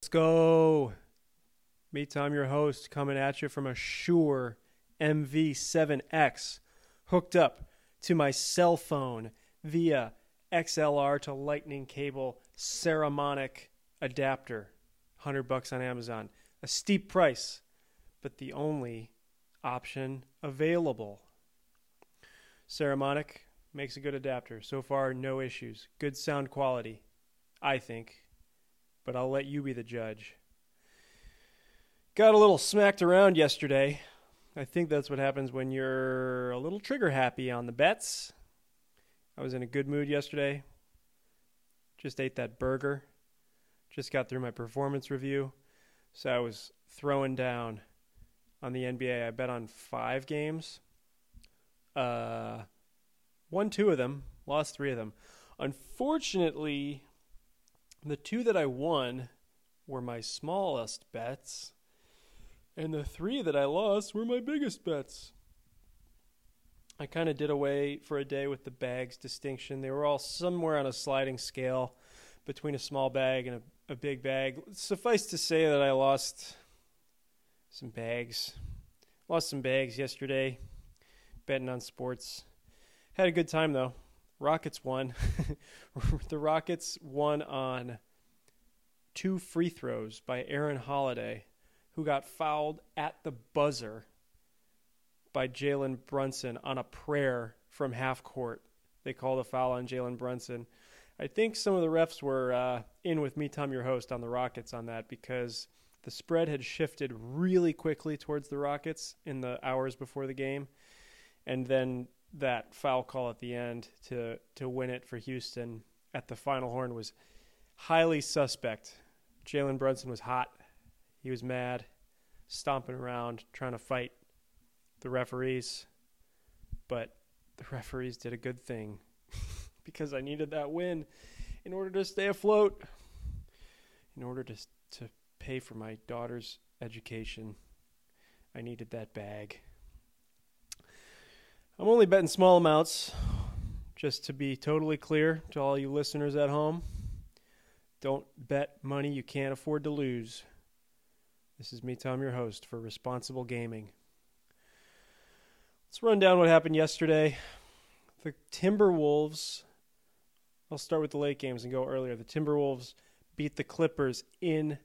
Let's go. Me, Tom, your host, coming at you from a Shure MV7X hooked up to my cell phone via XLR to lightning cable Saramonic adapter. 100 bucks on Amazon. A steep price, but the only option available. Saramonic makes a good adapter. So far, no issues. Good sound quality, I think. But I'll let you be the judge. Got a little smacked around yesterday. I think that's what happens when you're a little trigger happy on the bets. I was in a good mood yesterday. Just ate that burger. Just got through my performance review. So I was throwing down on the NBA. I bet on five games. Uh, won two of them, lost three of them. Unfortunately, the two that I won were my smallest bets, and the three that I lost were my biggest bets. I kind of did away for a day with the bags distinction. They were all somewhere on a sliding scale between a small bag and a, a big bag. Suffice to say that I lost some bags. Lost some bags yesterday betting on sports. Had a good time though. Rockets won. the Rockets won on two free throws by Aaron Holiday, who got fouled at the buzzer by Jalen Brunson on a prayer from half court. They called a foul on Jalen Brunson. I think some of the refs were uh, in with me, Tom, your host, on the Rockets on that because the spread had shifted really quickly towards the Rockets in the hours before the game. And then that foul call at the end to to win it for Houston at the final horn was highly suspect. Jalen Brunson was hot. He was mad, stomping around, trying to fight the referees. But the referees did a good thing because I needed that win in order to stay afloat, in order to to pay for my daughter's education. I needed that bag. I'm only betting small amounts, just to be totally clear to all you listeners at home. Don't bet money you can't afford to lose. This is me, Tom, your host for Responsible Gaming. Let's run down what happened yesterday. The Timberwolves, I'll start with the late games and go earlier. The Timberwolves beat the Clippers in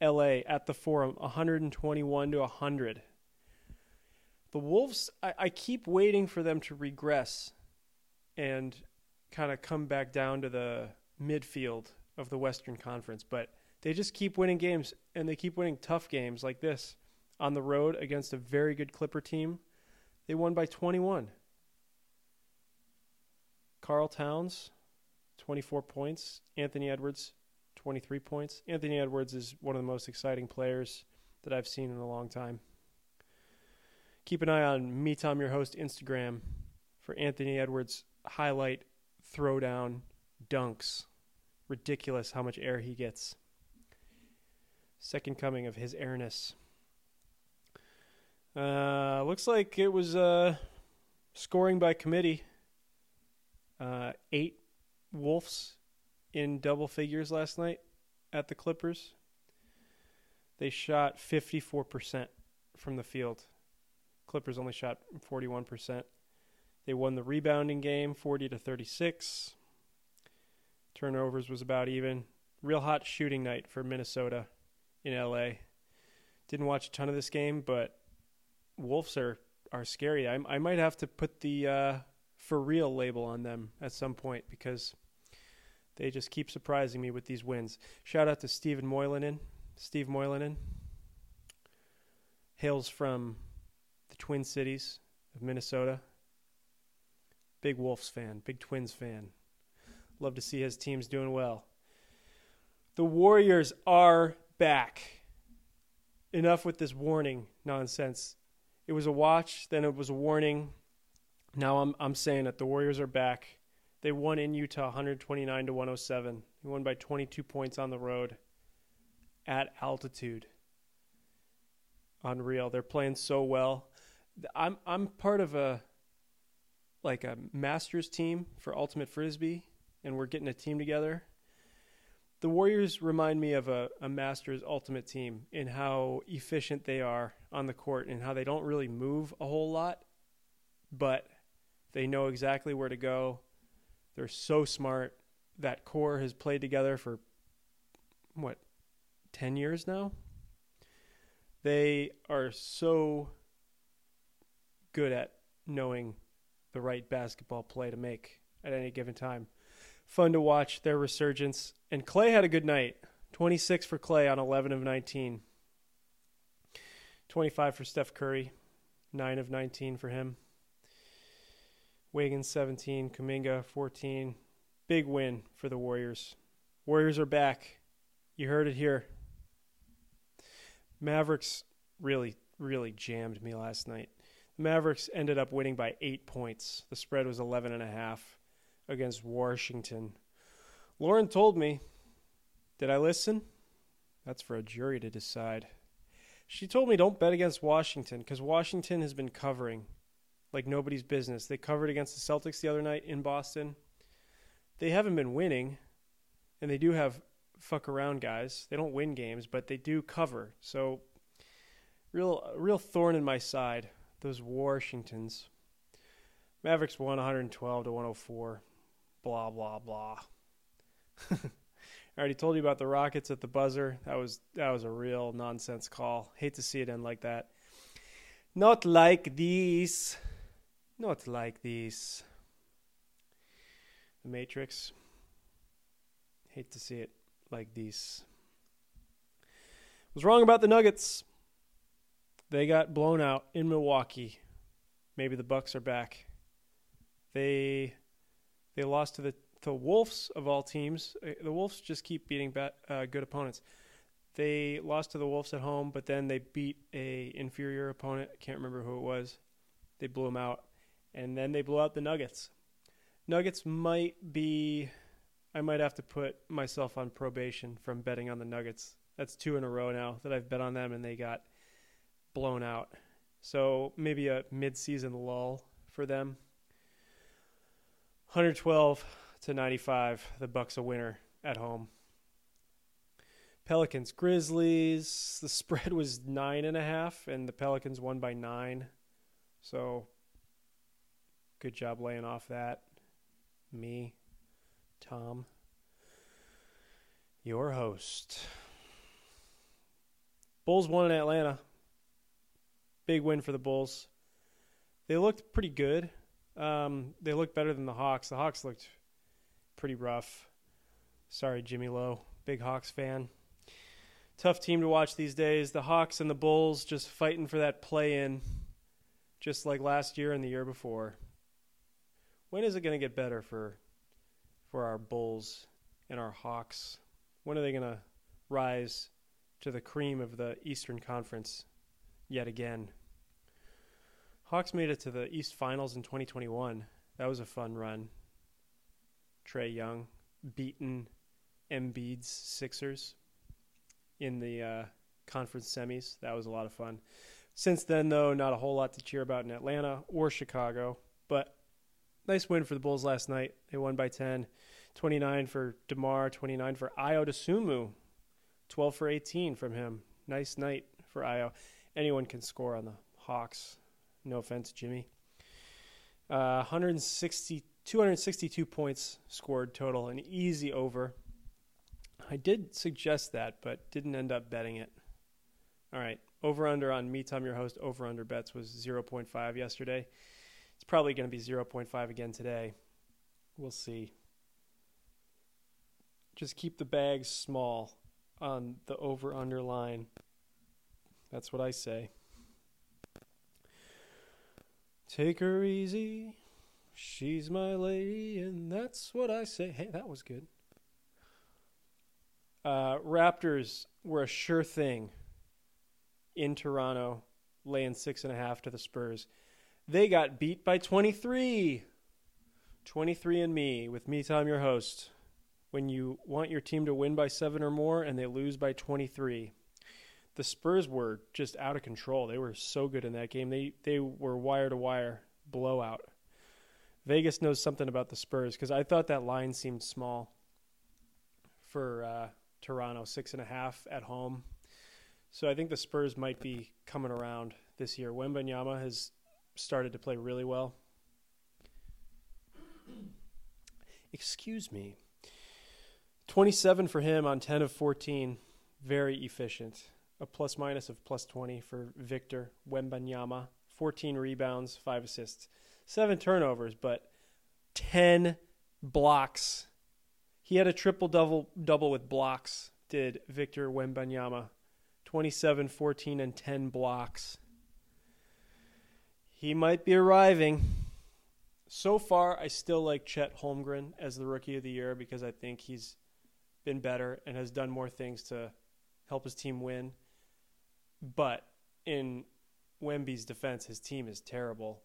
LA at the Forum 121 to 100 the Wolves, I, I keep waiting for them to regress and kind of come back down to the midfield of the Western Conference, but they just keep winning games and they keep winning tough games like this on the road against a very good Clipper team. They won by 21. Karl Towns, 24 points. Anthony Edwards, 23 points. Anthony Edwards is one of the most exciting players that I've seen in a long time. Keep an eye on me, Tom, your host, Instagram for Anthony Edwards highlight throwdown dunks. Ridiculous how much air he gets. Second coming of his airness. Uh, looks like it was uh, scoring by committee. Uh, eight Wolves in double figures last night at the Clippers. They shot 54% from the field. Clippers only shot 41%. They won the rebounding game 40 to 36. Turnovers was about even. Real hot shooting night for Minnesota in LA. Didn't watch a ton of this game, but Wolves are are scary. I, I might have to put the uh, for real label on them at some point because they just keep surprising me with these wins. Shout out to Stephen Moylanen. Steve Moylanen hails from Twin Cities of Minnesota. Big Wolves fan, big Twins fan. Love to see his teams doing well. The Warriors are back. Enough with this warning nonsense. It was a watch, then it was a warning. Now I'm I'm saying that the Warriors are back. They won in Utah 129 to 107. They won by 22 points on the road at altitude. Unreal. They're playing so well. I'm I'm part of a like a masters team for ultimate frisbee and we're getting a team together the Warriors remind me of a, a Masters Ultimate team in how efficient they are on the court and how they don't really move a whole lot, but they know exactly where to go. They're so smart. That core has played together for what, 10 years now? They are so good at knowing the right basketball play to make at any given time. Fun to watch their resurgence. And Clay had a good night 26 for Clay on 11 of 19. 25 for Steph Curry, 9 of 19 for him. Wiggins 17, Kuminga 14. Big win for the Warriors. Warriors are back. You heard it here. Mavericks really, really jammed me last night. Mavericks ended up winning by eight points. The spread was 11 and a half against Washington. Lauren told me, did I listen? That's for a jury to decide. She told me don't bet against Washington because Washington has been covering like nobody's business. They covered against the Celtics the other night in Boston. They haven't been winning, and they do have fuck around guys. They don't win games, but they do cover. So, real, real thorn in my side. Those Washingtons. Mavericks won 112 to 104 blah blah blah. I already told you about the Rockets at the buzzer. That was that was a real nonsense call. Hate to see it end like that. Not like these. Not like these. The Matrix. Hate to see it like these. Was wrong about the Nuggets. They got blown out in Milwaukee. Maybe the Bucks are back. They they lost to the the Wolves of all teams. Uh, the Wolves just keep beating bad, uh, good opponents. They lost to the Wolves at home, but then they beat a inferior opponent. I can't remember who it was. They blew them out, and then they blew out the Nuggets. Nuggets might be. I might have to put myself on probation from betting on the Nuggets. That's two in a row now that I've bet on them, and they got blown out. So maybe a mid-season lull for them. 112 to 95. The Bucks a winner at home. Pelicans Grizzlies. The spread was nine and a half, and the Pelicans won by nine. So good job laying off that. Me, Tom, your host. Bulls won in Atlanta. Big win for the Bulls. They looked pretty good. Um, they looked better than the Hawks. The Hawks looked pretty rough. Sorry, Jimmy Lowe, big Hawks fan. Tough team to watch these days. The Hawks and the Bulls just fighting for that play in, just like last year and the year before. When is it going to get better for for our Bulls and our Hawks? When are they going to rise to the cream of the Eastern Conference yet again? Hawks made it to the East Finals in 2021. That was a fun run. Trae Young beaten Embiid's Sixers in the uh, conference semis. That was a lot of fun. Since then, though, not a whole lot to cheer about in Atlanta or Chicago, but nice win for the Bulls last night. They won by 10. 29 for DeMar, 29 for Ayo Dosunmu, 12 for 18 from him. Nice night for Ayo. Anyone can score on the Hawks. No offense, Jimmy. Uh, 160, 262 points scored total, an easy over. I did suggest that, but didn't end up betting it. All right, over under on me, Tom, your host, over under bets was 0.5 yesterday. It's probably going to be 0.5 again today. We'll see. Just keep the bags small on the over under line. That's what I say. Take her easy. She's my lady, and that's what I say. Hey, that was good. Uh, Raptors were a sure thing in Toronto, laying six and a half to the Spurs. They got beat by 23. 23 and me, with me, Tom, your host. When you want your team to win by seven or more and they lose by 23 the Spurs were just out of control. They were so good in that game. They they were wire to wire blowout. Vegas knows something about the Spurs because I thought that line seemed small for uh, Toronto, six and a half at home. So I think the Spurs might be coming around this year. Wembanyama has started to play really well. Excuse me. 27 for him on 10 of 14. Very efficient. A plus minus of plus 20 for Victor Wembanyama. 14 rebounds, 5 assists. 7 turnovers, but 10 blocks. He had a triple double double with blocks, did Victor Wembanyama. 27, 14, and 10 blocks. He might be arriving. So far, I still like Chet Holmgren as the rookie of the year because I think he's been better and has done more things to help his team win. But in Wemby's defense, his team is terrible,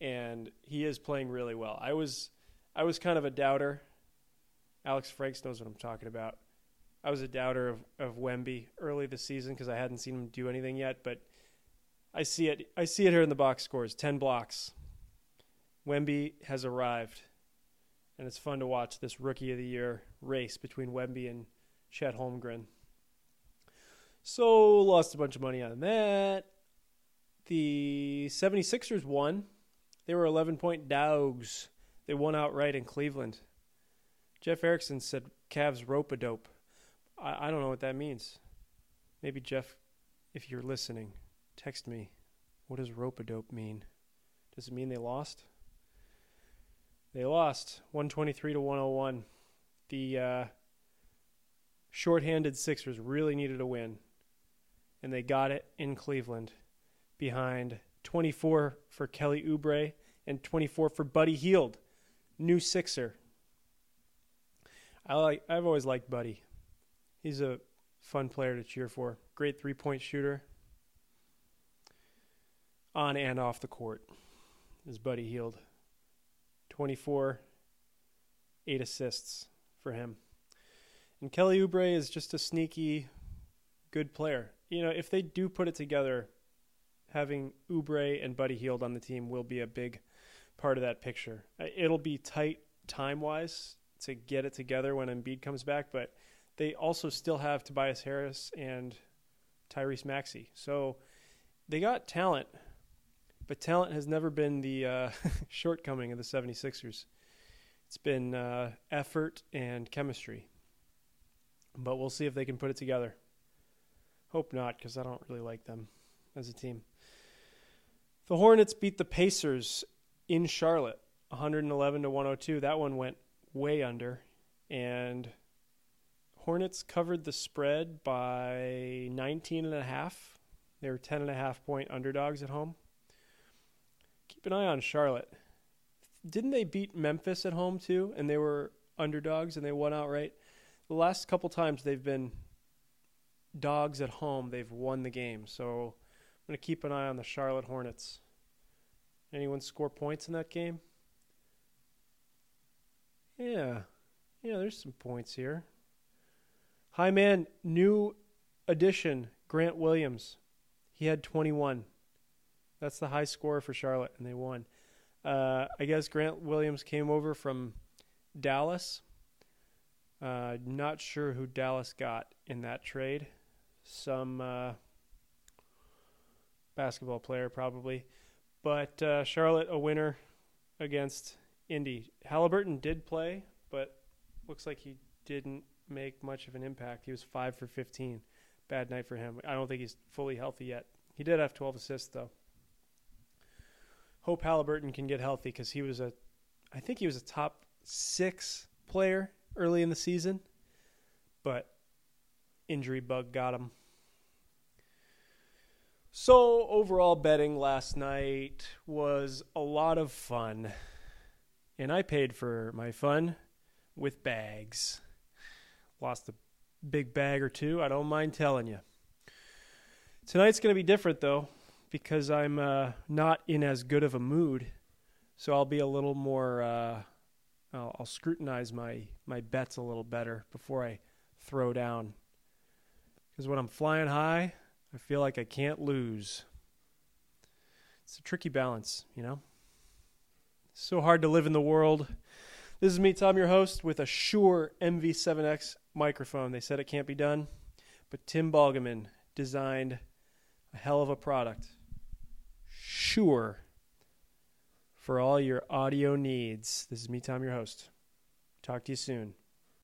and he is playing really well. I was, I was kind of a doubter. Alex Franks knows what I'm talking about. I was a doubter of, of Wemby early this season because I hadn't seen him do anything yet, but I see it. I see it here in the box scores: ten blocks. Wemby has arrived, and it's fun to watch this Rookie of the Year race between Wemby and Chet Holmgren. So lost a bunch of money on that. The 76ers won. They were 11 point dogs. They won outright in Cleveland. Jeff Erickson said Cavs rope a dope. I, I don't know what that means. Maybe Jeff, if you're listening, text me. What does rope a dope mean? Does it mean they lost? They lost 123 to 101. The uh, shorthanded Sixers really needed a win and they got it in Cleveland behind 24 for Kelly Oubre and 24 for Buddy Hield, new Sixer. I like I've always liked Buddy. He's a fun player to cheer for. Great three-point shooter on and off the court. Is Buddy Hield. 24 8 assists for him. And Kelly Oubre is just a sneaky good player you know, if they do put it together, having Oubre and Buddy Hield on the team will be a big part of that picture. Uh, it'll be tight time wise to get it together when Embiid comes back, but they also still have Tobias Harris and Tyrese Maxey. So they got talent, but talent has never been the uh, shortcoming of the 76ers. It's been uh, effort and chemistry. But we'll see if they can put it together. Hope not, because I don't really like them as a team. The Hornets beat the Pacers in Charlotte, 111 to 102. That one went way under, and Hornets covered the spread by 19 and a half. They were 10 and a half point underdogs at home. Keep an eye on Charlotte. Didn't they beat Memphis at home too? And they were underdogs and they won outright. The last couple times they've been dogs at home, they've won the game. So I'm going to keep an eye on the Charlotte Hornets. Anyone score points in that game? Yeah. Yeah, there's some points here. Hi, man. New addition, Grant Williams. He had 21. That's the high score for Charlotte, and they won. Uh, I guess Grant Williams came over from Dallas. Uh, not sure who Dallas got in that trade some uh, basketball player probably. But uh, Charlotte a winner against Indy. Halliburton did play, but looks like he didn't make much of an impact. He was five for 15. Bad night for him. I don't think he's fully healthy yet. He did have 12 assists though. Hope Halliburton can get healthy because he was a, I think he was a top six player early in the season, but injury bug got him. So, overall, betting last night was a lot of fun. And I paid for my fun with bags. Lost a big bag or two, I don't mind telling you. Tonight's going to be different, though, because I'm uh, not in as good of a mood. So, I'll be a little more, uh, I'll, I'll scrutinize my, my bets a little better before I throw down. Because when I'm flying high, I feel like I can't lose. It's a tricky balance, you know? It's so hard to live in the world This is me, Tom, your host, with a Shure MV7X microphone. They said it can't be done, but Tim Balgaman designed a hell of a product. Shure. for all your audio needs. This is me, Tom, your host. Talk to you soon.